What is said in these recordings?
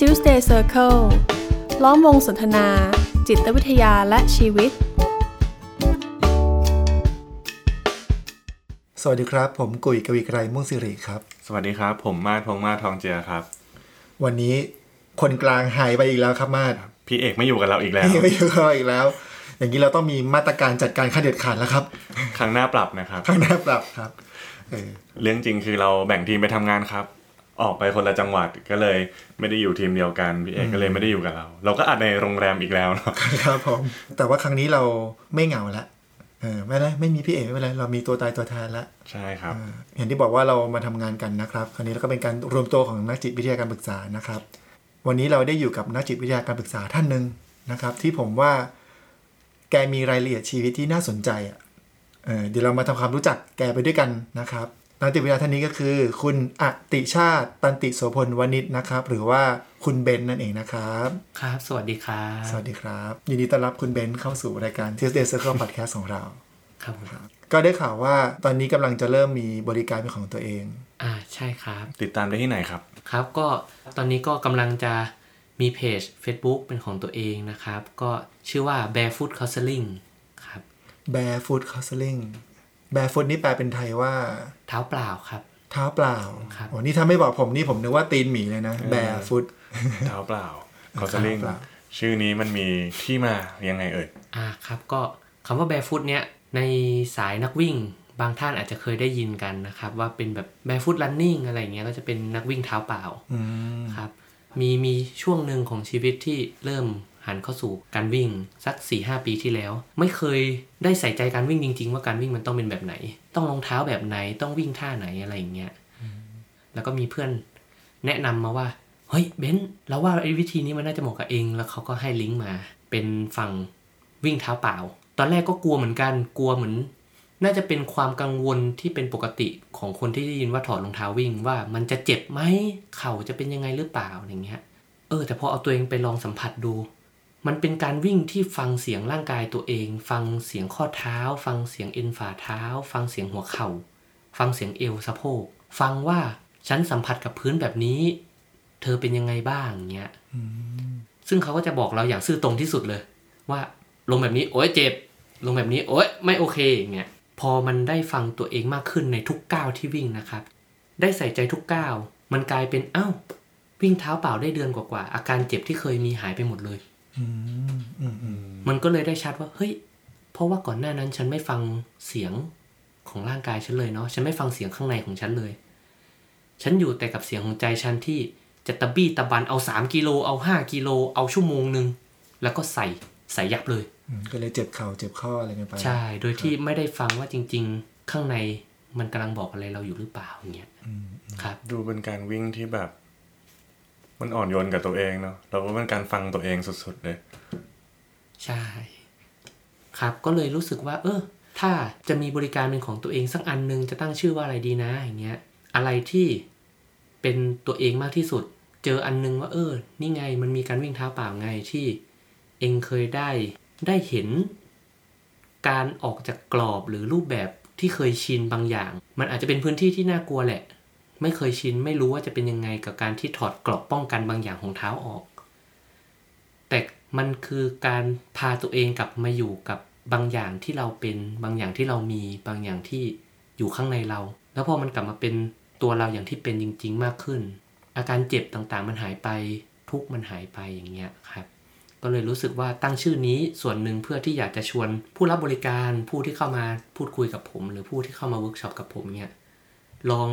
Tuesday Circle ล้อมวงสนทนา จิตวิทยาและชีวิต สวัสดีครับ ผมกุยกวีไกรม่วงสิริครับ สวัสดีครับ ผมมาดพงษ์มาศทองเจือครับ วันนี้คนกลางหายไปอีกแล้วครับมาดพี่เอกไม่อยู่กับเราอีกแล้วพี่ไม่อยู่กับเราอีกแล้ว อย่างนี้เราต้องมีมาตรการจัดการขั้นเด็ดขาดแล้วครับ ครั้งหน้าปรับนะครับข้างหน้าปรับครับเออเรื่องจริงคือเราแบ่งทีมไปทำงานครับ ออกไปคนละจังหวัดก็เลยไม่ได้อยู่ทีมเดียวกันพี่เอกก็เลยไม่ได้อยู่กับเรา เราก็อัดในโรงแรมอีกแล้วเนาะครับผมแต่ว่าครั้งนี้เราไม่เหงาละเออไม่ได้ไม่มีพี่เอกไม่เป็นไรเรามีตัวตายตัวแทนละใช่ครับเอออย่างที่บอกว่าเรามาทำงานกันนะครับคราวนี้เราก็เป็นการรวมตัวของนักจิตวิทยาการปรึกษานะครับ วันนี้เราได้อยู่กับนักจิตวิทยาการปรึกษาท่านหนึ่งนะครับ ที่ผมว่าแกมีรายละเอียดชีวิตที่น่าสนใจอะเออเดี๋ยวเรามาทำความรู้จักแกไปด้วยกันนะครับ นักจิตวิทยาท่านนี้ก็คือ คุณอติชาติตันติโสพลวณิชนะครับ หรือว่าคุณเบนนั่นเองนะครับ ครับ สวัสดีครับ สวัสดีครับ ยินดีต้อนรับคุณเบนเข้าสู่รายการ Tuesday Circle Podcast ของเรา ครับผมก็ได้ข่าวว่าตอนนี้กำลังจะเริ่มมีบริการเป็นของตัวเอง อ่าใช่ครับ ติดตามได้ที่ไหนครับ ครับก็ตอนนี้ก็กำลังจะมีเพจ Facebook เป็นของตัวเองนะครับ ก็ชื่อว่า Barefoot Counseling ครับ barefoot counseling barefoot นี่แปลเป็นไทยว่า เท้าเปล่าครับ เท้าเปล่าครับโอ้นี่ถ้าไม่บอกผมนี่ผมนึกว่าตีนหมีเลยนะ barefoot เท้าเปล่าคอสลิงเท้าเปล่าชื่อนี้มันมีที่มายังไงเอ่ยอ่าครับก็คำว่า Barefoot เนี้ยในสายนักวิ่งบางท่านอาจจะเคยได้ยินกันนะครับ ว่าเป็นแบบ Barefoot Running อะไรอย่างเงี้ยก็จะเป็นนักวิ่งเท้าเปล่าอืมครับมีมีช่วงหนึ่งของชีวิตที่เริ่ม หันเข้าสู่การวิ่งสัก4ีหปีที่แล้ว ไม่เคยได้ใส่ใจการวิ่งจริง ๆ ว่าการวิ่งมันต้องเป็นแบบไหน ต้องรองเท้าแบบไหนต้องวิ่งท่าไหนอะไรอย่างเงี้ยแล้วก็มีเพื่อนแนะนำมาว่าเฮ้ยเบนซ์เราว่าไอ้วิธีนี้มันน่าจะเหมาะกับเองแล้วเขาก็ให้ลิงก์มา เป็นฝั่งวิ่งเท้าเปล่า ตอนแรกก็กลัวเหมือนกันกลัวเหมือน น่าจะเป็นความกังวลที่เป็นปกติของคนที่ได้ยินว่าถอดรองเท้าวิ่งว่ามันจะเจ็บไหมเข่าจะเป็นยังไงหรือเปล่าอย่างเงี้ยเออแต่พอเอาตัวเองไปลองสัมผัสดู มันเป็นการวิ่งที่ฟังเสียงร่างกายตัวเอง ฟังเสียงข้อเท้า ฟังเสียงเอ็นฝ่าเท้า ฟังเสียงหัวเข่า ฟังเสียงเอวสะโพก ฟังว่าฉันสัมผัสกับพื้นแบบนี้ เธอเป็นยังไงบ้างเงี้ยซึ่งเขาก็จะบอกเราอย่างซื่อตรงที่สุดเลย ว่าลงแบบนี้โอ๊ยเจ็บ ลงแบบนี้โอ๊ยไม่โอเคอย่างเงี้ยพอมันได้ฟังตัวเองมากขึ้นในทุกก้าวที่วิ่งนะครับ ได้ใส่ใจทุกก้าวมันกลายเป็นเอ้า วิ่งเท้าเปล่าได้เดือนกว่าๆอาการเจ็บที่เคยมีหายไปหมดเลยอื มอืมอืมมันก็เลยได้ชัดว่า เฮ้ย เพราะว่าก่อนหน้านั้น ฉันไม่ฟังเสียงของร่างกายฉันเลยเนาะ ฉันไม่ฟังเสียงข้างในของฉันเลย ฉันอยู่แต่กับเสียงของใจฉันที่จะตะบี้ตะบันเอาสามกิโลเอาห้ากิโลเอาชั่วโมงหนึ่งแล้วก็ใส่ใส่ยับเลยอืมก็เลยเจ็บเข่าเจ็บข้ออะไรกันไป ใช่ โดยที่ไม่ได้ฟังว่าจริง ๆ ข้างในมันกำลังบอกอะไรเราอยู่หรือเปล่าอย่างเงี้ยครับ ดูเป็นการวิ่งที่แบบ มันอ่อนโยนกับตัวเองเนาะเราว่าเป็นการฟังตัวเองสุดๆเลย ใช่ ครับก็เลยรู้สึกว่า เออ ถ้าจะมีบริการเป็นของตัวเองสักอันหนึงจะตั้งชื่อว่าอะไรดีนะอย่างเงี้ย อะไรที่เป็นตัวเองมากที่สุด เจออันนึงว่า เออ นี่ไงมันมีการวิ่งเท้าเปล่าไงที่เองเคยได้ได้เห็น การออกจากกรอบหรือรูปแบบที่เคยชินบางอย่าง มันอาจจะเป็นพื้นที่ที่น่ากลัวแหละ ไม่เคยชินไม่รู้ว่าจะเป็นยังไงกับการที่ถอดกรอบป้องกันบางอย่างของเท้าออก แต่มันคือการพาตัวเองกลับมาอยู่กับบางอย่างที่เราเป็นบางอย่างที่เรามีบางอย่างที่อยู่ข้างในเรา แล้วพอมันกลับมาเป็นตัวเราอย่างที่เป็นจริง ๆ มากขึ้น อาการเจ็บต่างๆ มันหายไปทุกมันหายไปอย่างเงี้ยครับก็เลยรู้สึกว่าตั้งชื่อนี้ส่วนหนึ่งเพื่อที่อยากจะชวนผู้รับบริการผู้ที่เข้ามาพูดคุยกับผม หรือผู้ที่เข้ามาเวิร์กช็อปกับผมเนี่ย ลอง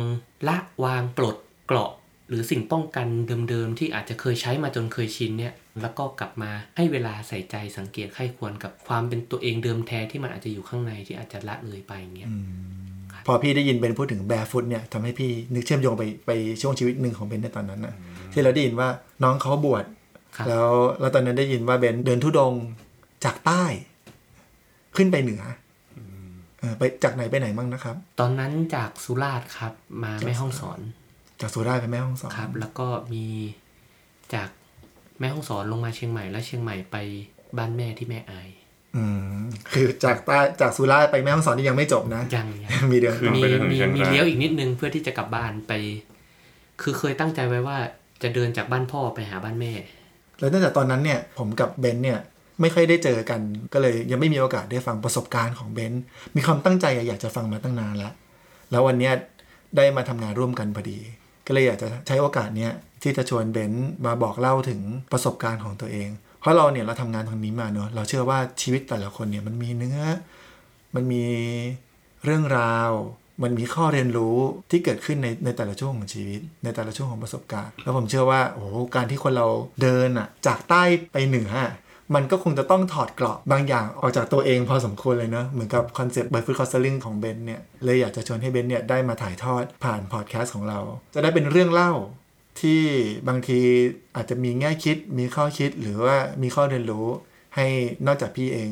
ละวางปลดเกราะ หรือสิ่งป้องกันเดิมๆ ที่อาจจะเคยใช้มาจนเคยชินเนี่ยแล้วก็กลับมาให้เวลาใส่ใจสังเกตใคร่ครวญกับความเป็นตัวเองเดิมแท้ที่มันอาจจะอยู่ข้างในที่อาจจะละเลยไปอย่างเงี้ยพอพี่ได้ยินเบนพูดถึง barefoot เนี่ยทำให้พี่นึกเชื่อมโยงไปไปช่วงชีวิตหนึ่งของเบนในตอนนั้นนะที่เราได้ยินว่าน้องเขาบวชครับแล้วแล้วตอนนั้นได้ยินว่าเบนเดินทุดงค์จากใต้ ขึ้นไปเหนืออเออ ไปจากไหนไปไหนมั่งนะครับ ตอนนั้นจากสุราษฎร์ครับ มาแม่ห้องสอน จากสุราษฎร์ไปแม่ฮ่องสอนครับ แล้วก็มีจากแม่ห้องสอนลงมาเชียงใหม่ แล้วเชียงใหม่ไปบ้านแม่ที่แม่อายอืมคือจากใต้จากสุราษฎร์ไปแม่ฮ่องสอนนี่ยังไม่จบนะยังยังมีเดือนขึ้นมีไปจนถึงมีเชียงมีรายเลี้ยวอีกนิดนึงเพื่อที่จะกลับบ้านไป คือเคยตั้งใจไว้ว่าจะเดินจากบ้านพ่อไปหาบ้านแม่ แล้วตั้งแต่ตอนนั้นเนี่ย ผมกับเบนซ์เนี่ย ไม่ค่อยได้เจอกัน ก็เลยยังไม่มีโอกาสได้ฟังประสบการณ์ของเบนซ์มีความตั้งใจอยากจะฟังมาตั้งนานแล้วแล้ววันนี้ได้มาทำงานร่วมกันพอดี ก็เลยอยากจะใช้โอกาสเนี้ยที่จะชวนเบนซ์มาบอกเล่าถึงประสบการณ์ของตัวเอง เพราะเราเนี่ยเราทำงานทางนี้มาเนอะเราเชื่อว่าชีวิตแต่ละคนเนี่ยมันมีเนื้อ มันมีเรื่องราว มันมีข้อเรียนรู้ที่เกิดขึ้นในในแต่ละช่วงของชีวิต ในแต่ละช่วงของประสบการณ์ แล้วผมเชื่อว่าโอ้โหการที่คนเราเดินอะจากใต้ไปเหนือ มันก็คงจะต้องถอดเกราะบางอย่างออกจากตัวเองพอสมควรเลยเนอะเหมือนกับคอนเซ็ปต์ b บฟ o ด counseling ของเบนซ์เนี่ยเลยอยากจะชวนให้เบนซ์เนี่ยได้มาถ่ายทอดผ่านพอดแคสต์ของเรา จะได้เป็นเรื่องเล่าที่บางทีอาจจะมีแง่คิดมีข้อคิดหรือว่ามีข้อเรียนรู้ ให้นอกจากพี่เอง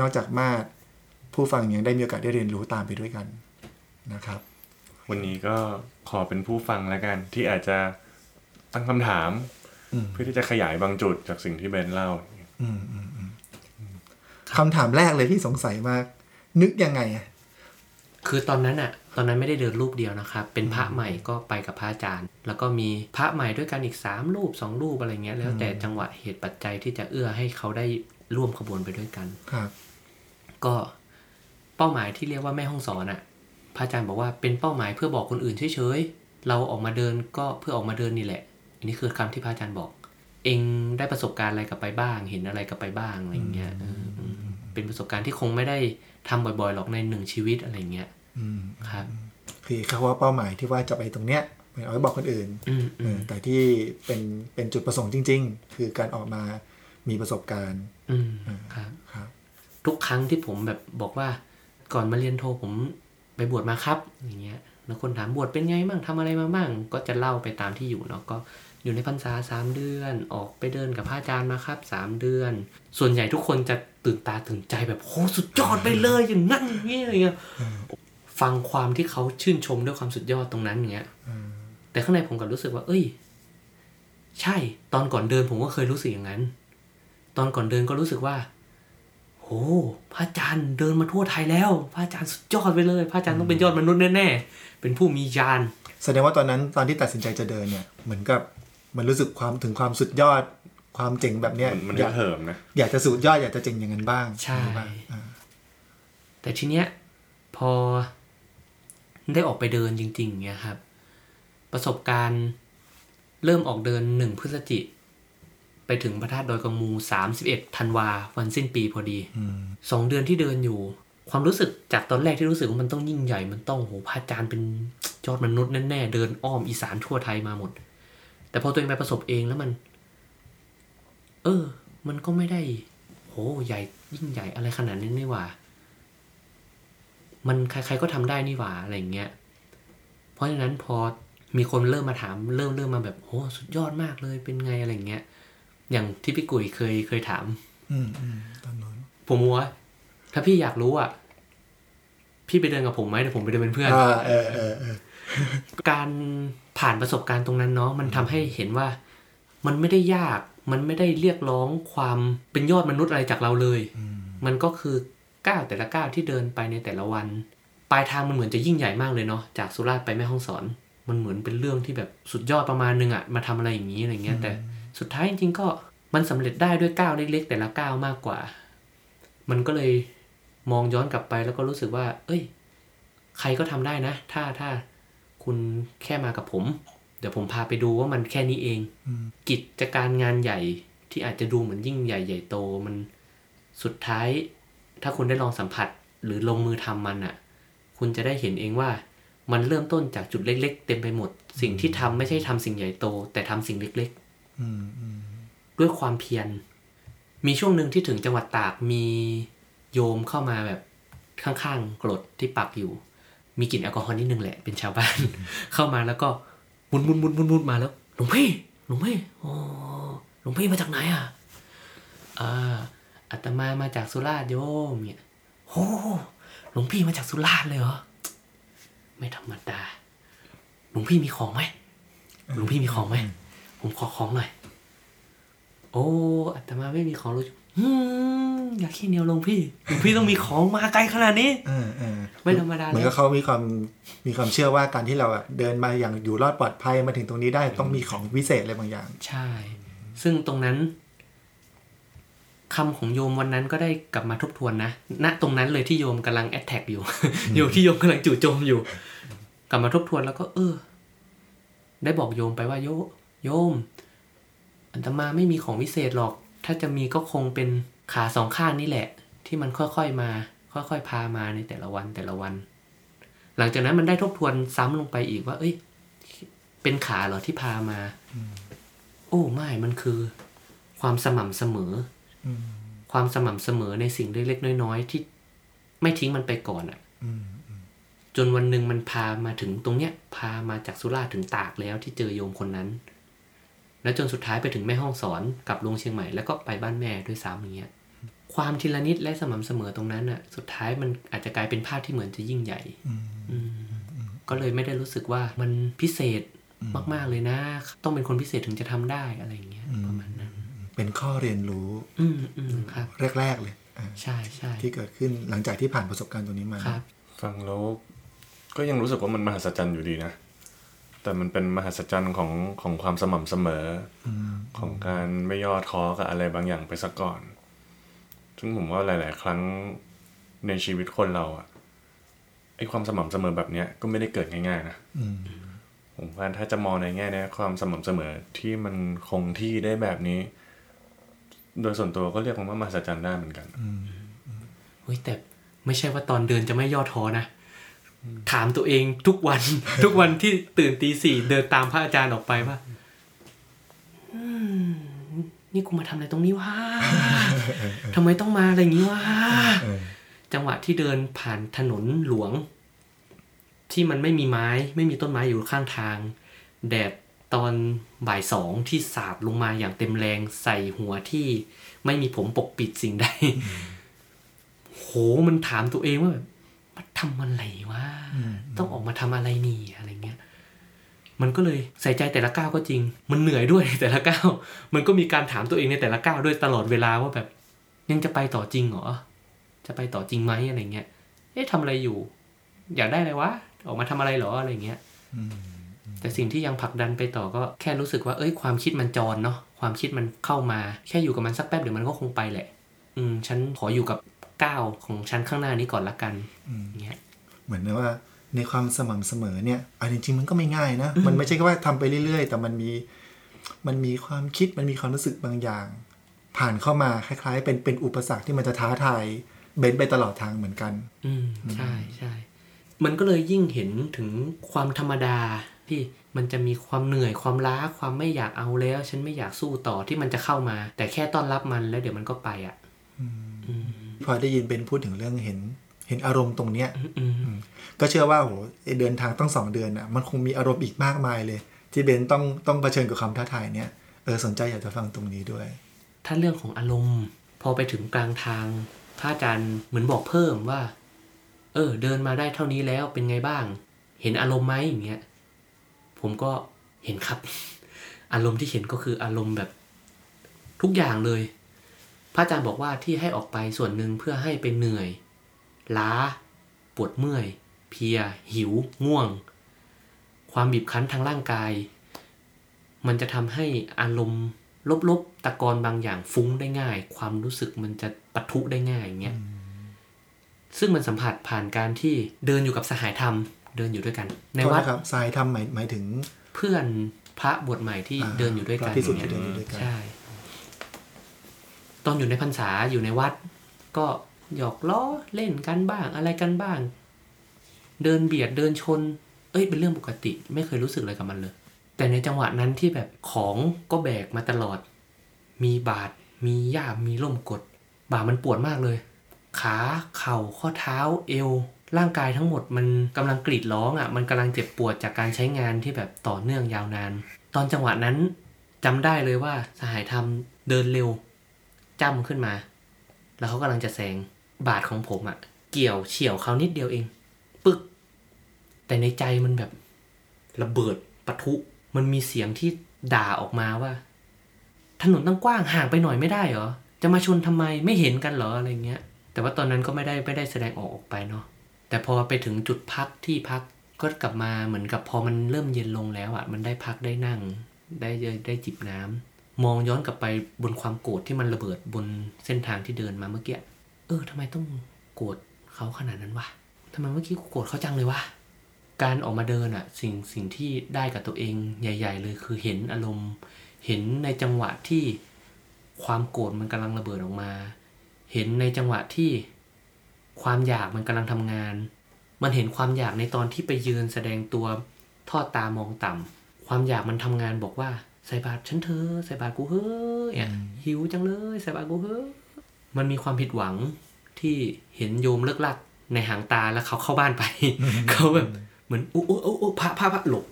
นอกจากมาดผู้ฟังยังได้มีโอกาสได้เรียนรู้ตามไปด้วยกันนะครับ วันนี้ก็ขอเป็นผู้ฟังแล้วกัน ที่อาจจะตั้งคำถามมเพื่อที่จะขยายบางจุดจากสิ่งที่เบนเล่า คำถามแรกเลยที่สงสัยมาก นึกยังไงอะคือตอนนั้นอะตอนนั้นไม่ได้เดินรูปเดียวนะครับ เป็นพระใหม่ก็ไปกับพระอาจารย์ แล้วก็มีพระใหม่ด้วยกันอีกสามรูปสองรูปอะไรเงี้ย แล้วแต่จังหวะเหตุปัจจัยที่จะเอื้อให้เขาได้ร่วมขบวนไปด้วยกันครับ ก็เป้าหมายที่เรียกว่าแม่ห้องสอนอะพระอาจารย์บอกว่าเป็นเป้าหมายเพื่อบอกคนอื่นเฉยๆ เราออกมาเดินก็เพื่อออกมาเดินนี่แหละ อันนี้คือคำที่พระอาจารย์บอก เองได้ประสบการณ์อะไรกลับไปบ้าง เห็นอะไรกลับไปบ้างอะไรเงี้ยเอออืมเป็นประสบการณ์ที่คงไม่ได้ทำบ่อยๆหรอกในหนึ่งชีวิตอะไรเงี้ยอืมครับ คือเขาว่าเป้าหมายที่ว่าจะไปตรงเนี้ยไม่เอาไว้บอกคนอื่นอืมเออแต่ที่เป็นเป็นจุดประสงค์จริง ๆ คือการออกมามีประสบการณ์อืมครับครับ ทุกครั้งที่ผมแบบบอกว่าก่อนมาเรียนโทผมไปบวชมาครับ อย่างเงี้ยแล้วคนถามบวชเป็นไงบ้างทำอะไรมาบ้าง ก็จะเล่าไปตามที่อยู่เนาะก็ อยู่ในพรรษาสามเดือน ออกไปเดินกับพระอาจารย์มาครับสามเดือน ส่วนใหญ่ทุกคนจะตื่นตาตื่นใจแบบโหสุดยอดไปเลยอย่างนั้นอย่างนี้อะไรเงี้ยฟังความที่เขาชื่นชมด้วยความสุดยอดตรงนั้นอย่างเงี้ยแต่ข้างในผมกับรู้สึกว่า เอ้ย ใช่ ตอนก่อนเดินผมก็เคยรู้สึกอย่างนั้น ตอนก่อนเดินก็รู้สึกว่าโอ้พระอาจารย์เดินมาทั่วไทยแล้ว พระอาจารย์สุดยอดไปเลย พระอาจารย์ต้องเป็นยอดมนุษย์แน่ๆ เป็นผู้มีญาณ แสดงว่าตอนนั้นตอนที่ตัดสินใจจะเดินเนี่ย เหมือนกับ มันรู้สึกความถึงความสุดยอดความเจ๋งแบบเนี้ยมันมันอยากเหิมนะอยากจะสุดยอดอยากจะเจ๋งอย่างนั้นบ้างใช่หรือเปล่าอ่าแต่ทีเนี้ยพอได้ออกไปเดินจริง ๆเงี้ยครับ ประสบการณ์เริ่มออกเดินหนึ่งพฤศจิ ไปถึงพระธาตุดอยกำมูสามสิบเอ็ดธันวาวันสิ้นปีพอดีอืมสองเดือนที่เดินอยู่ ความรู้สึกจากตอนแรกที่รู้สึกว่ามันต้องยิ่งใหญ่มันต้องโหพระอาจารย์เป็นยอดมนุษย์แน่ๆเดินอ้อมอีสานทั่วไทยมาหมด แต่พอตัวเองไปประสบเองแล้วมัน เออ มันก็ไม่ได้โหใหญ่ยิ่งใหญ่อะไรขนาดนี้นี่หว่า มันใครๆก็ทำได้นี่หว่าอะไรอย่างเงี้ย เพราะฉะนั้นพอมีคนเริ่มมาถามเริ่มเริ่มมาแบบโหสุดยอดมากเลยเป็นไงอะไรอย่างเงี้ย อย่างที่พี่กุยเคยเคยถาม อืมอืมตอนนู้นผมว่าถ้าพี่อยากรู้อะพี่ไปเดินกับผมไหมเดี๋ยวผมไปเดินเป็นเพื่อนอ่าเออเออเออ การผ่านประสบการณ์ตรงนั้นเนาะมันทำให้เห็นว่า มันไม่ได้ยากมันไม่ได้เรียกร้องความเป็นยอดมนุษย์อะไรจากเราเลย มันก็คือก้าวแต่ละก้าวที่เดินไปในแต่ละวัน ปลายทางมันเหมือนจะยิ่งใหญ่มากเลยเนาะจากสุราษฎร์ไปแม่ฮ่องสอน มันเหมือนเป็นเรื่องที่แบบสุดยอดประมาณนึงอะมาทำอะไรอย่างนี้อะไรเงี้ย แต่สุดท้ายจริงๆก็มันสำเร็จได้ด้วยก้าวเล็กๆ แต่ละก้าวมากกว่า มันก็เลยมองย้อนกลับไปแล้วก็รู้สึกว่า เอ้ย ใครก็ทำได้นะ ถ้าถ้า คุณแค่มากับผม เดี๋ยวผมพาไปดูว่ามันแค่นี้เอง กิจการงานใหญ่ที่อาจจะดูเหมือนยิ่งใหญ่ใหญ่โตมันสุดท้าย ถ้าคุณได้ลองสัมผัสหรือลงมือทำมันอะ คุณจะได้เห็นเองว่ามันเริ่มต้นจากจุดเล็ก ๆ เต็มไปหมด สิ่งที่ทำไม่ใช่ทำสิ่งใหญ่โต แต่ทำสิ่งเล็กๆอืมอืมด้วยความเพียรมีช่วงหนึ่งที่ถึงจังหวัดตากมีโยมเข้ามาแบบข้างๆกรดที่ปักอยู่ มีกลิ่นแอลกอฮอล์นิดนึงแหละเป็นชาวบ้าน เข้ามาแล้วก็มุนมุนมุนมุนมุนมาแล้วหลวงพี่หลวงพี่โอ้หลวงพี่มาจากไหนอะอ่าอาตมามาจากสุราษฎร์โยมเนี่ยโอ้หลวงพี่มาจากสุราษฎร์เลยเหรอไม่ธรรมดาหลวงพี่มีของไหมหลวงพี่มีของไหมผมขอของหน่อย โอ้อาตมาไม่มีของรู้อืมม อย่าขี้เหนียวลงพี่หลวงพี่ต้องมีของมาไกลขนาดนี้เออเออไม่ธรรมดาเหมือนเลกับยเขามีความมีความเชื่อว่าการที่เราแบบเดินมาอย่างอยู่รอดปลอดภัยมาถึงตรงนี้ได้ต้องมีของวิเศษอะไรบางอย่าง ใช่ ซึ่งตรงนั้นคำของโยมวันนั้นก็ได้กลับมาทบทวนนะ ณ ตรงนั้นเลยที่โยมกำลังแอ t แทกอยู่ อยู่ที่โยมกำลังจู่โจมอยู่ กลับมาทบทวนแล้วก็ เออ ได้บอกโยมไปว่าโยโยม อัตมาไม่มีของวิเศษหรอก ถ้าจะมีก็คงเป็น ขาสองข้างนี่แหละ ที่มันค่อยๆมา ค่อยๆพามาในแต่ละวันแต่ละวัน หลังจากนั้นมันได้ทบทวนซ้ำลงไปอีกว่า เอ้ย เป็นขาเหรอที่พามา โอ้ไม่มันคือ ความสม่ำเสมอความสม่ำเสมอในสิ่งเล็กๆน้อยๆที่ ไม่ทิ้งมันไปก่อนอะ่ะจนวันหนึ่งมันพามาถึงตรงเนี้ย พามาจากสุราถึงตากแล้วที่เจอโยมคนนั้น แล้วจนสุดท้ายไปถึงแม่ห้องสอนกลับลงเชียงใหม่แล้วก็ไปบ้านแม่ด้วยซ้ำอย่างเงี้ย ความทีละนิดและสม่ำเสมอตรงนั้นอะ สุดท้ายมันอาจจะกลายเป็นภาพที่เหมือนจะยิ่งใหญ่อืมอืมก็เลยไม่ได้รู้สึกว่ามันพิเศษมาก ๆ เลยนะ ต้องเป็นคนพิเศษถึงจะทำได้อะไรอย่างเงี้ยประมาณนั้น เป็นข้อเรียนรู้ อืมอืมครับ แรก ๆ เลยอ่าใช่ใช่ที่เกิดขึ้นหลังจากที่ผ่านประสบการณ์ตรงนี้มาครับฟังแล้วก็ยังรู้สึกว่ามันมหัศจรรย์อยู่ดีนะ แต่มันเป็นมหัศจรรย์ของของความสม่ำเสมออของการไม่ย่อท้อกับอะไรบางอย่างไปซะก่อน ซึ่งผมว่าหลาย ๆ ครั้งในชีวิตคนเราอะไอความสม่ำเสมอแบบเนี้ยก็ไม่ได้เกิดง่าย ๆ นะอืมผมว่าถ้าจะมองในแง่เนี้ยความสม่ำเสมอที่มันคงที่ได้แบบนี้ โดยส่วนตัวก็เรียกมันว่ามหัศจรรย์ได้เหมือนกันเฮ้ยแต่ไม่ใช่ว่าตอนเดินจะไม่ย่อท้อนะถามตัวเองทุกวัน ทุกวันที่ตื่นตีสี่เดินตามพระอาจารย์ออกไปว่า อืม นี่กูมาทำอะไรตรงนี้วะทำไมต้องมาอะไรอย่างนี้วะเออจังหวะที่เดินผ่านถนนหลวง ที่มันไม่มีไม้ ไม่มีต้นไม้อยู่ข้างทาง แดดตอนบ่ายสองที่สาดลงมาอย่างเต็มแรงใส่หัวที่ไม่มีผมปกปิดสิ่งใดโหมันถามตัวเองว่าแบบมาทำอะไรวะต้องออกมาทำอะไรนี่อะไรเงี้ย มันก็เลยใส่ใจแต่ละก้าวก็จริง มันเหนื่อยด้วยแต่ละก้าว มันก็มีการถามตัวเองในแต่ละก้าวด้วยตลอดเวลาว่าแบบยังจะไปต่อจริงเหรอ จะไปต่อจริงไหมอะไรเงี้ย เอ๊ะทำอะไรอยู่ อยากได้อะไรวะ ออกมาทำอะไรเหรออะไรเงี้ยแต่สิ่งที่ยังผลักดันไปต่อก็แค่รู้สึกว่า เอ้ย ความคิดมันจรเนาะ ความคิดมันเข้ามา แค่อยู่กับมันสักแป๊บเดี๋ยวมันก็คงไปแหละ อืม ฉันขออยู่กับก้าวของฉันข้างหน้านี้ก่อนละกันอย่างเงี้ย เหมือนว่า ในความสม่ำเสมอเนี่ยเอาจริงๆมันก็ไม่ง่ายนะ มันไม่ใช่แค่ว่าทำไปเรื่อย ๆ แต่มันมีมันมีความคิดมันมีความรู้สึกบางอย่าง ผ่านเข้ามาคล้ายๆ เป็นเป็นอุปสรรคที่มันจะท้าทายเบนไปตลอดทางเหมือนกัน อืมใช่ใช่มันก็เลยยิ่งเห็นถึงความธรรมดาที่มันจะมีความเหนื่อยความล้าความไม่อยากเอาแล้ว ฉันไม่อยากสู้ต่อที่มันจะเข้ามา แต่แค่ต้อนรับมันแล้วเดี๋ยวมันก็ไปอะพอได้ยินเบนพูดถึงเรื่องเห็น เห็นอารมณ์ตรงเนี้ยอืมก็เชื่อว่าโหไอ้เดินทางต้องสองเดือนอะมันคงมีอารมณ์อีกมากมายเลย ที่เบนต้องต้องเผชิญกับความท้าทายเนี้ยเออสนใจอยากจะฟังตรงนี้ด้วย ถ้าเรื่องของอารมณ์ พอไปถึงกลางทางพระอาจารย์เหมือนบอกเพิ่มว่า เออ เดินมาได้เท่านี้แล้วเป็นไงบ้าง เห็นอารมณ์ไหมอย่างเงี้ยผมก็เห็นครับ อารมณ์ที่เห็นก็คืออารมณ์แบบทุกอย่างเลย พระอาจารย์บอกว่าที่ให้ออกไปส่วนหนึ่งเพื่อให้เป็นเหนื่อย ล้า ปวดเมื่อย เพลีย หิว ง่วง ความบีบคั้นทางร่างกาย มันจะทำให้อารมณ์ ลบๆตะกอนบางอย่างฟุ้งได้ง่าย ความรู้สึกมันจะปะทุได้ง่ายอย่างเงี้ยซึ่งมันสัมผัสผ่านการที่เดินอยู่กับสหายธรรม เดินอยู่ด้วยกัน ในโทษวัดนะครับทรายทำหมายหมายถึง เพื่อนพระบวชใหม่ที่อ่าเดินอยู่ด้วยกันพระภิกษุางที่เงี้เดินอยู่ด้วยกันใช่ ตอนอยู่ในพรรษาอยู่ในวัด ก็ หยอกล้อเล่นกันบ้างอะไรกันบ้าง เดินเบียดเดินชน เอ้ยเป็นเรื่องปกติ ไม่เคยรู้สึกอะไรกับมันเลย แต่ในจังหวะนั้นที่แบบของก็แบกมาตลอด มีบาดมีย่ามมีล่มกดบ่ามันปวดมากเลย ขาเข่าข้อเท้าเอว ร่างกายทั้งหมดมันกำลังกรีดร้องอะ มันกำลังเจ็บปวดจากการใช้งานที่แบบต่อเนื่องยาวนาน ตอนจังหวะนั้นจำได้เลยว่าสหายธรรมเดินเร็วจ้ำขึ้นมา แล้วเขากำลังจะแซง บาดของผมอะ เกี่ยวเฉียวเขานิดเดียวเอง ปึก แต่ในใจมันแบบ ระเบิดปะทุ มันมีเสียงที่ด่าออกมาว่า ถนนตั้งกว้างห่างไปหน่อยไม่ได้เหรอ จะมาชนทำไมไม่เห็นกันเหรออะไรเงี้ย แต่ว่าตอนนั้นก็ไม่ได้ไม่ได้แสดงออกออกไปเนาะแต่พอไปถึงจุดพักที่พักก็กลับมาเหมือนกับพอมันเริ่มเย็นลงแล้วอะ่ะ มันได้พักได้นั่ง ได้ได้ได้จิบน้ำมองย้อนกลับไปบนความโกรธที่มันระเบิดบนเส้นทางที่เดินมาเมื่อกี้ เออทำไมต้องโกรธเขาขนาดนั้นวะทำไมเมื่อกี้กูโกรธเขาจังเลยวะการออกมาเดินอะ่ะสิ่งสิ่งที่ได้กับตัวเองใหญ่ ๆ เลยคือเห็นอารมณ์ เห็นในจังหวะที่ความโกรธมันกำลังระเบิดออกมา เห็นในจังหวะที่ความอยากมันกำลังทำงาน มันเห็นความอยากในตอนที่ไปยืนแสดงตัวทอดตามองต่ำความอยากมันทำงานบอกว่าใส่บาตรฉันเธอะใส่บาตรกูเฮ้ยเนี่ยหิวจังเลยใส่บาตรกูเฮ้ย มันมีความผิดหวังที่เห็นโยมเลิกลักในหางตาแล้วเขาเข้าบ้านไป เขาแบบเหมือนโอ้โอ้โอ้โอ้พระพระพระหลบ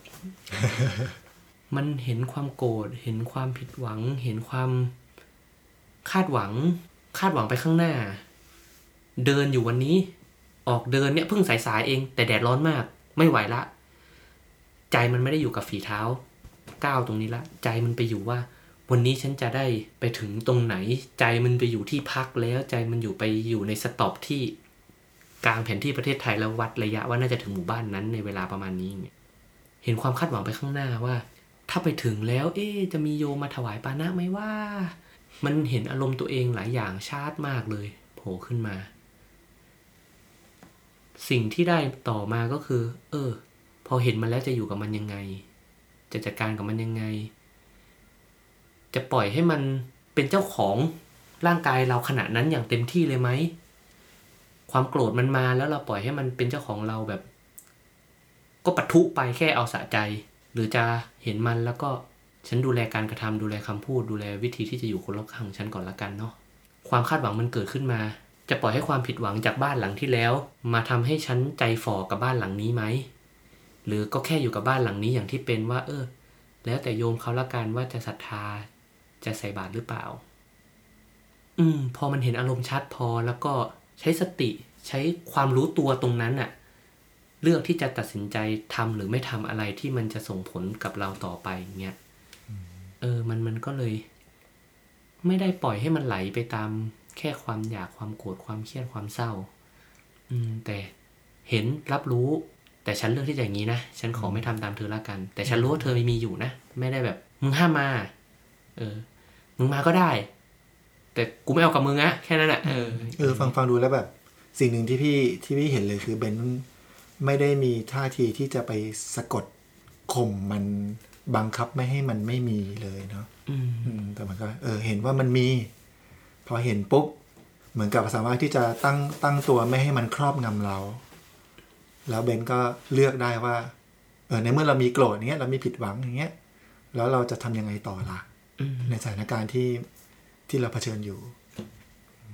มันเห็นความโกรธเห็นความผิดหวัง เห็นความคาดหวัง คาดหวังไปข้างหน้า เดินอยู่วันนี้ ออกเดินเนี่ยเพิ่งสายๆเอง แต่แดดร้อนมาก ไม่ไหวละ ใจมันไม่ได้อยู่กับฝีเท้า ก้าวตรงนี้ละ ใจมันไปอยู่ว่า วันนี้ฉันจะได้ไปถึงตรงไหน ใจมันไปอยู่ที่พักแล้วใจมันอยู่ไปอยู่ในสต็อปที่กลางแผนที่ประเทศไทยแล้ววัดระยะว่าน่าจะถึงหมู่บ้านนั้นในเวลาประมาณนี้เนี่ยเห็นความคาดหวังไปข้างหน้าว่า ถ้าไปถึงแล้ว เอ๊จะมีโยมมาถวายปานะไหมว่า มันเห็นอารมณ์ตัวเองหลายอย่างชาร์จมากเลยโผล่ขึ้นมา สิ่งที่ได้ต่อมาก็คือ เออ พอเห็นมันแล้วจะอยู่กับมันยังไง จะจัดการกับมันยังไง จะปล่อยให้มันเป็นเจ้าของร่างกายเราขณะนั้นอย่างเต็มที่เลยไหม ความโกรธมันมาแล้วเราปล่อยให้มันเป็นเจ้าของเราแบบ ก็ปะทุไปแค่เอาสะใจ หรือจะเห็นมันแล้วก็ฉันดูแลการกระทำดูแลคำพูดดูแลวิธีที่จะอยู่คนรอบข้างของฉันก่อนละกันเนาะความคาดหวังมันเกิดขึ้นมา จะปล่อยให้ความผิดหวังจากบ้านหลังที่แล้ว มาทำให้ฉันใจฝ่อกับบ้านหลังนี้ไหมหรือก็แค่อยู่กับบ้านหลังนี้อย่างที่เป็นว่า เออ แล้วแต่โยมเขาละกันว่าจะศรัทธา จะใส่บาตรหรือเปล่า อืม พอมันเห็นอารมณ์ชัดพอแล้วก็ใช้สติใช้ความรู้ตัวตรงนั้นอะเลือกที่จะตัดสินใจทำหรือไม่ทำอะไรที่มันจะส่งผลกับเราต่อไปอย่างเงี้ยเออ มันมันก็เลย ไม่ได้ปล่อยให้มันไหลไปตามแค่ความอยากความโกรธความเครียดความเศร้า อืม แต่เห็นรับรู้ แต่ฉันเลือกที่จะอย่างนี้นะ ฉันขอไม่ทำตามเธอละกัน แต่ฉันรู้ว่าเธอไม่มีอยู่นะ ไม่ได้แบบ มึงห้ามมา เออ มึงมาก็ได้ แต่กูไม่เอากับมึงอะแค่นั้นแหละเออเออฟังฟังดูแล้วแบบ สิ่งหนึ่งที่พี่ที่พี่เห็นเลยคือเบนไม่ได้มีท่าทีที่จะไปสะกดข่มมันบังคับไม่ให้มันไม่มีเลยเนาะอืมอืมแต่มันก็เออ เห็นว่ามันมี พอเห็นปุ๊บ เหมือนกับสามารถที่จะตั้งตั้งตัวไม่ให้มันครอบงำเรา แล้วเบนก็เลือกได้ว่า เออในเมื่อเรามีโกรธอย่างเงี้ยเรามีผิดหวังอย่างเงี้ย แล้วเราจะทำยังไงต่อล่ะอืม ในสถานการณ์ที่ที่เราเผชิญอยู่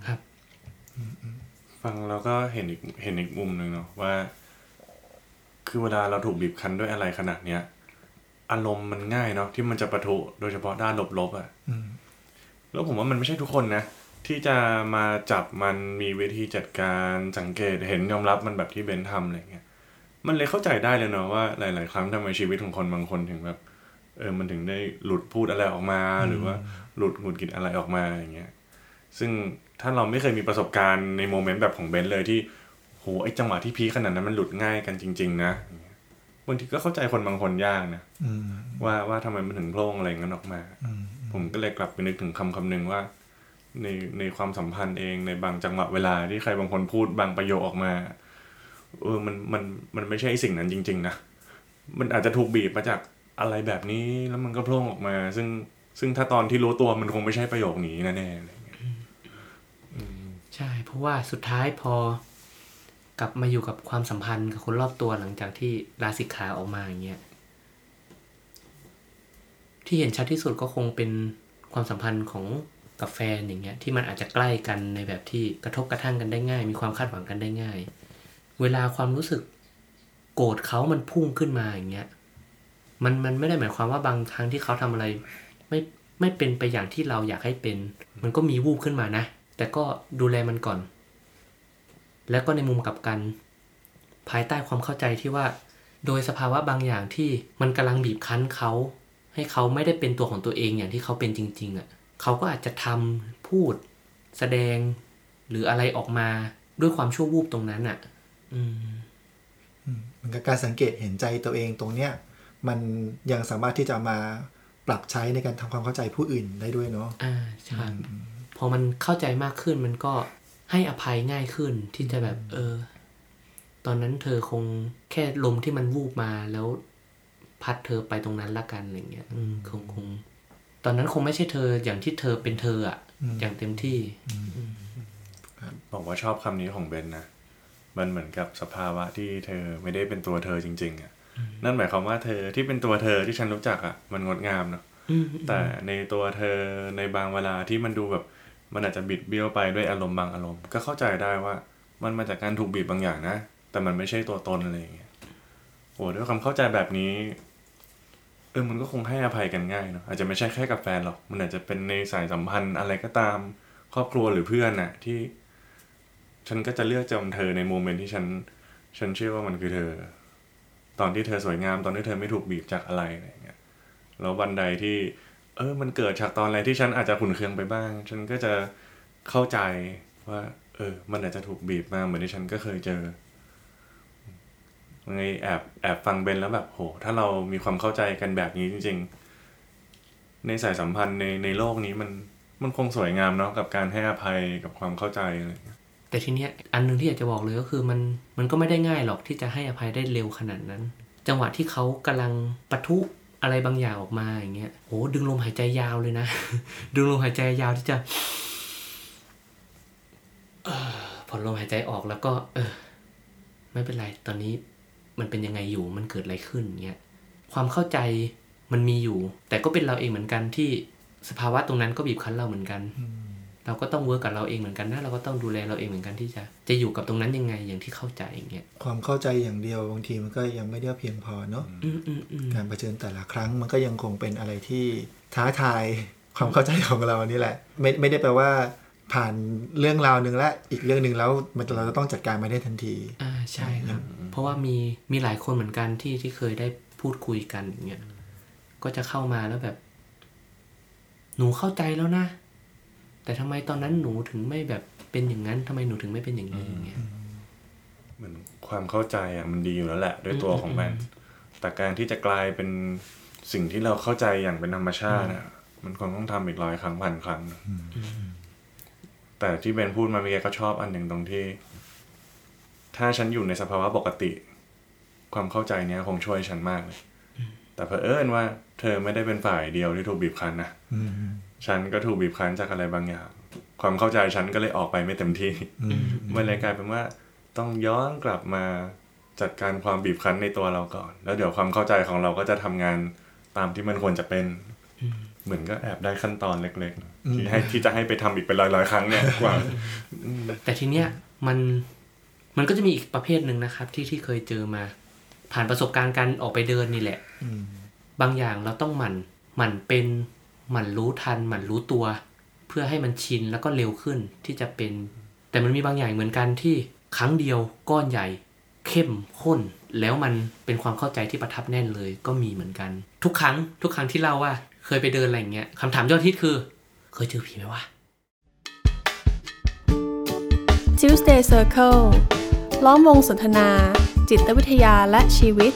ครับฟังแล้วก็เห็นอีกเห็นอีกมุมหนึ่งเนาะว่า คือเวลาเราถูกบีบคั้นด้วยอะไรขนาดเนี้ยอารมณ์มันง่ายเนาะที่มันจะประทุโดยเฉพาะด้านลบๆอะ่ะอืมแล้วผมว่ามันไม่ใช่ทุกคนนะที่จะมาจับมันมีวิธีจัดการสังเกตเห็นยอมรับมันแบบที่เบนซ์ทำอะไรเงี้ยมันเลยเข้าใจได้เลยเนาะว่าหลาย ๆ ครั้งทำไมชีวิตของคนบางคนถึงแบบ เออมันถึงได้หลุดพูดอะไรออกมา หรือว่าหลุดหงุดหงิดอะไรออกมาอย่างเงี้ยซึ่งถ้าเราไม่เคยมีประสบการณ์ใน moment แบบของเบนซ์เลยที่โหไอจังหวะที่ peak ขนาดนั้นมันหลุดง่ายกันจริง ๆ นะอย่างเงี้ยบางทีก็เข้าใจคนบางคนยากนะอืมว่าว่าทำไมมันถึงโพล่งอะไรงั้นออกมาอืมผมก็เลยกลับไปนึกถึงคำคำหนึ่งว่า ในในความสัมพันธ์เองในบางจังหวะเวลาที่ใครบางคนพูดบางประโยคออกมา เออมันมันมันไม่ใช่สิ่งนั้นจริง ๆ นะมันอาจจะถูกบีบมาจาก อะไรแบบนี้แล้วมันก็โพล่งออกมา ซึ่งซึ่งถ้าตอนที่รู้ตัวมันคงไม่ใช่ประโยคนี้นะไรอย่ใช่ เพราะว่าสุดท้ายพอกลับมาอยู่กับความสัมพันธ์กับคนรอบตัวหลังจากที่ลาสิกขาออกมาอย่างเงี้ยที่เห็นชัดที่สุดก็คงเป็นความสัมพันธ์ของกับแฟนอย่างเงี้ย ที่มันอาจจะใกล้กันในแบบที่กระทบกระทั่งกันได้ง่าย มีความคาดหวังกันได้ง่าย เวลาความรู้สึกโกรธเขามันพุ่งขึ้นมาอย่างเงี้ย มันมันไม่ได้หมายความว่าบางครั้งที่เขาทำอะไร ไม่ไม่เป็นไปอย่างที่เราอยากให้เป็น มันก็มีวูบขึ้นมานะ แต่ก็ดูแลมันก่อน แล้วก็ในมุมกลับกัน ภายใต้ความเข้าใจที่ว่า โดยสภาวะบางอย่างที่มันกำลังบีบคั้นเขา ให้เขาไม่ได้เป็นตัวของตัวเองอย่างที่เขาเป็นจริง ๆอะเขาก็อาจจะทำพูด แสดง หรืออะไรออกมาด้วยความชั่ววูบตรงนั้นอะ อืมมันก็การสังเกตเห็นใจตัวเองตรงเนี้ย มันยังสามารถที่จะมาปรับใช้ในการทำความเข้าใจผู้อื่นได้ด้วยเนาะอ่าใช่พอมันเข้าใจมากขึ้นมันก็ให้อภัยง่ายขึ้นที่จะแบบเออ ตอนนั้นเธอคงแค่ลมที่มันวูบมาแล้วพัดเธอไปตรงนั้นละกันอะไรเงี้ยอืมคงคง ตอนนั้นคงไม่ใช่เธออย่างที่เธอเป็นเธออะอย่างเต็มที่บอกว่าชอบคำนี้ของเบนนะ มันเหมือนกับสภาวะที่เธอไม่ได้เป็นตัวเธอจริง ๆอะ่ะ นั่นหมายความว่าเธอที่เป็นตัวเธอที่ฉันรู้จักอะ่ะมันงดงามเนาะอืมแต่ในตัวเธอในบางเวลาที่มันดูแบบ มันอาจจะบิดเบี้ยวไปด้วยอารมณ์บางอารมณ์ ก็เข้าใจได้ว่า มันมาจากการถูกบีบบางอย่างนะ แต่มันไม่ใช่ตัวตนอะไรอย่างเงี้ยโอ้ด้วยความเข้าใจแบบนี้เออมันก็คงให้อภัยกันง่ายเนาะอาจจะไม่ใช่แค่กับแฟนหรอก มันอาจจะเป็นในสายสัมพันธ์อะไรก็ตามครอบครัวหรือเพื่อนน่ะ ที่ ฉันก็จะเลือกจำเธอในโมเมนต์ที่ฉัน ฉันเชื่อว่ามันคือเธอ ตอนที่เธอสวยงามตอนที่เธอไม่ถูกบีบจากอะไรอะไรเงี้ยแล้ววันใดที่ เออมันเกิดจากตอนอะไรที่ฉันอาจจะขุนเคืองไปบ้าง ฉันก็จะเข้าใจว่า เออ มันอาจจะถูกบีบมาเหมือนที่ฉันก็เคยเจอไงแอบแอบฟังเบนแล้วแบบโห ถ้าเรามีความเข้าใจกันแบบนี้จริง ๆ ในสายสัมพันธ์ในในโลกนี้มันมันคงสวยงามเนาะกับการให้อภัยกับความเข้าใจอะไรเงี้ย แต่ทีเนี้ยอันหนึงที่อยากจะบอกเลยก็คือมันมันก็ไม่ได้ง่ายหรอกที่จะให้อภัยได้เร็วขนาดนั้น จังหวะที่เขากำลังปะทุอะไรบางอย่างออกมาอย่างเงี้ยโหดึงลมหายใจยาวเลยนะ ดึงลมหายใจยาวที่จะผ่อนลมหายใจออกแล้วก็ เออ ไม่เป็นไรตอนนี้มันเป็นยังไงอยู่มันเกิดอะไรขึ้นเงี้ยความเข้าใจมันมีอยู่ แต่ก็เป็นเราเองเหมือนกันที่สภาวะตรงนั้นก็บีบคั้นเราเหมือนกัน เราก็ต้องเวิร์กกับเราเองเหมือนกันนะเราก็ต้องดูแลเราเองเหมือนกันที่จะจะอยู่กับตรงนั้นยังไงอย่างที่เข้าใจอย่างเงี้ยความเข้าใจอย่างเดียวบางทีมันก็ยังไม่ได้เพียงพอเนาะอืมอืมอืมการเผชิญแต่ละครั้งมันก็ยังคงเป็นอะไรที่ท้าทายความเข้าใจของเรานี่แหละ ไม่ไม่ได้แปลว่า ผ่านเรื่องราวหนึ่งและอีกเรื่องหนึ่งแล้วมันเราจะต้องจัดการมาได้ทันทีอ่าใช่ครับเพราะว่ามีมีหลายคนเหมือนกันที่ที่เคยได้พูดคุยกันอย่างเงี้ยก็จะเข้ามาแล้วแบบ หนูเข้าใจแล้วนะ แต่ทำไมตอนนั้นหนูถึงไม่แบบเป็นอย่างนั้นทำไมหนูถึงไม่เป็นอย่างนี้อย่างเงี้ยเหมือนความเข้าใจอะมันดีอยู่แล้วแหละด้วยตัวของมัน แต่การที่จะกลายเป็นสิ่งที่เราเข้าใจอย่างเป็นธรรมชาติอะมันคงต้องทำอีกร้อยครั้งพันครั้ง แต่ที่เบนพูดมาเมื่อกี้ก็ชอบอันหนึ่งตรงที่ ถ้าฉันอยู่ในสภาวะปกติ ความเข้าใจเนี้ยคงช่วยฉันมากเลย แต่เผอิญว่า เธอไม่ได้เป็นฝ่ายเดียวที่ถูกบีบคั้นนะ ฉันก็ถูกบีบคั้นจากอะไรบางอย่าง ความเข้าใจฉันก็เลยออกไปไม่เต็มที่มันเลยกลายเป็นว่าต้องย้อนกลับมาจัดการความบีบคั้นในตัวเราก่อน แล้วเดี๋ยวความเข้าใจของเราก็จะทำงานตามที่มันควรจะเป็น เหมือนก็แอบได้ขั้นตอนเล็กๆที่ให้ที่จะให้ไปทำอีกเป็นร้อยๆครั้งเนี่ยกว่าแต่ทีเนี้ยมันมันก็จะมีอีกประเภทหนึ่งนะครับ ที่ที่เคยเจอมา ผ่านประสบการณ์การออกไปเดินนี่แหละบางอย่างเราต้องหมั่นหมั่นเป็น หมั่นรู้ทันหมั่นรู้ตัว เพื่อให้มันชินแล้วก็เร็วขึ้นที่จะเป็น แต่มันมีบางอย่างเหมือนกันที่ครั้งเดียวก้อนใหญ่ เข้มข้น แล้วมันเป็นความเข้าใจที่ประทับแน่นเลยก็มีเหมือนกัน ทุกครั้งทุกครั้งที่เล่าว่า เคยไปเดินอะไรเงี้ยคำถามยอดฮิตคือ เคยเจอผีไหมวะ Tuesday Circle ล้อมวงสนทนา จิตวิทยาและชีวิต